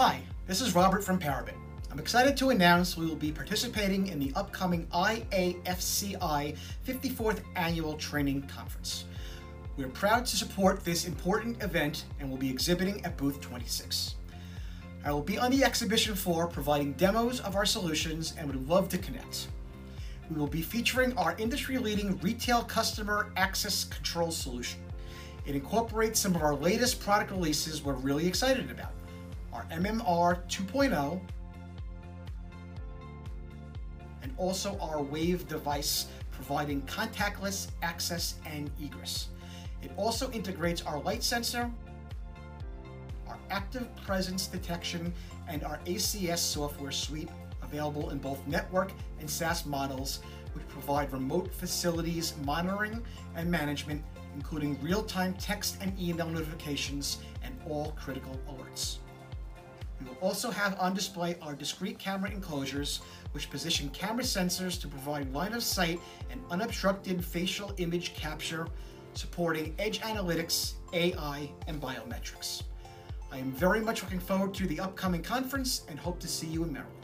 Hi, this is Robert from Parabit. I'm excited to announce we will be participating in the upcoming IAFCI 54th Annual Training Conference. We are proud to support this important event and will be exhibiting at booth 26. I will be on the exhibition floor providing demos of our solutions and would love to connect. We will be featuring our industry-leading retail customer access control solution. It incorporates some of our latest product releases we're really excited about. Our MMR 2.0 and also our Wave device providing contactless access and egress. It also integrates our light sensor, our active presence detection, and our ACS software suite available in both network and SaaS models, which provide remote facilities monitoring and management, including real-time text and email notifications and all critical alerts. We will also have on display our discreet camera enclosures, which position camera sensors to provide line of sight and unobstructed facial image capture, supporting edge analytics, AI, and biometrics. I am very much looking forward to the upcoming conference and hope to see you in Maryland.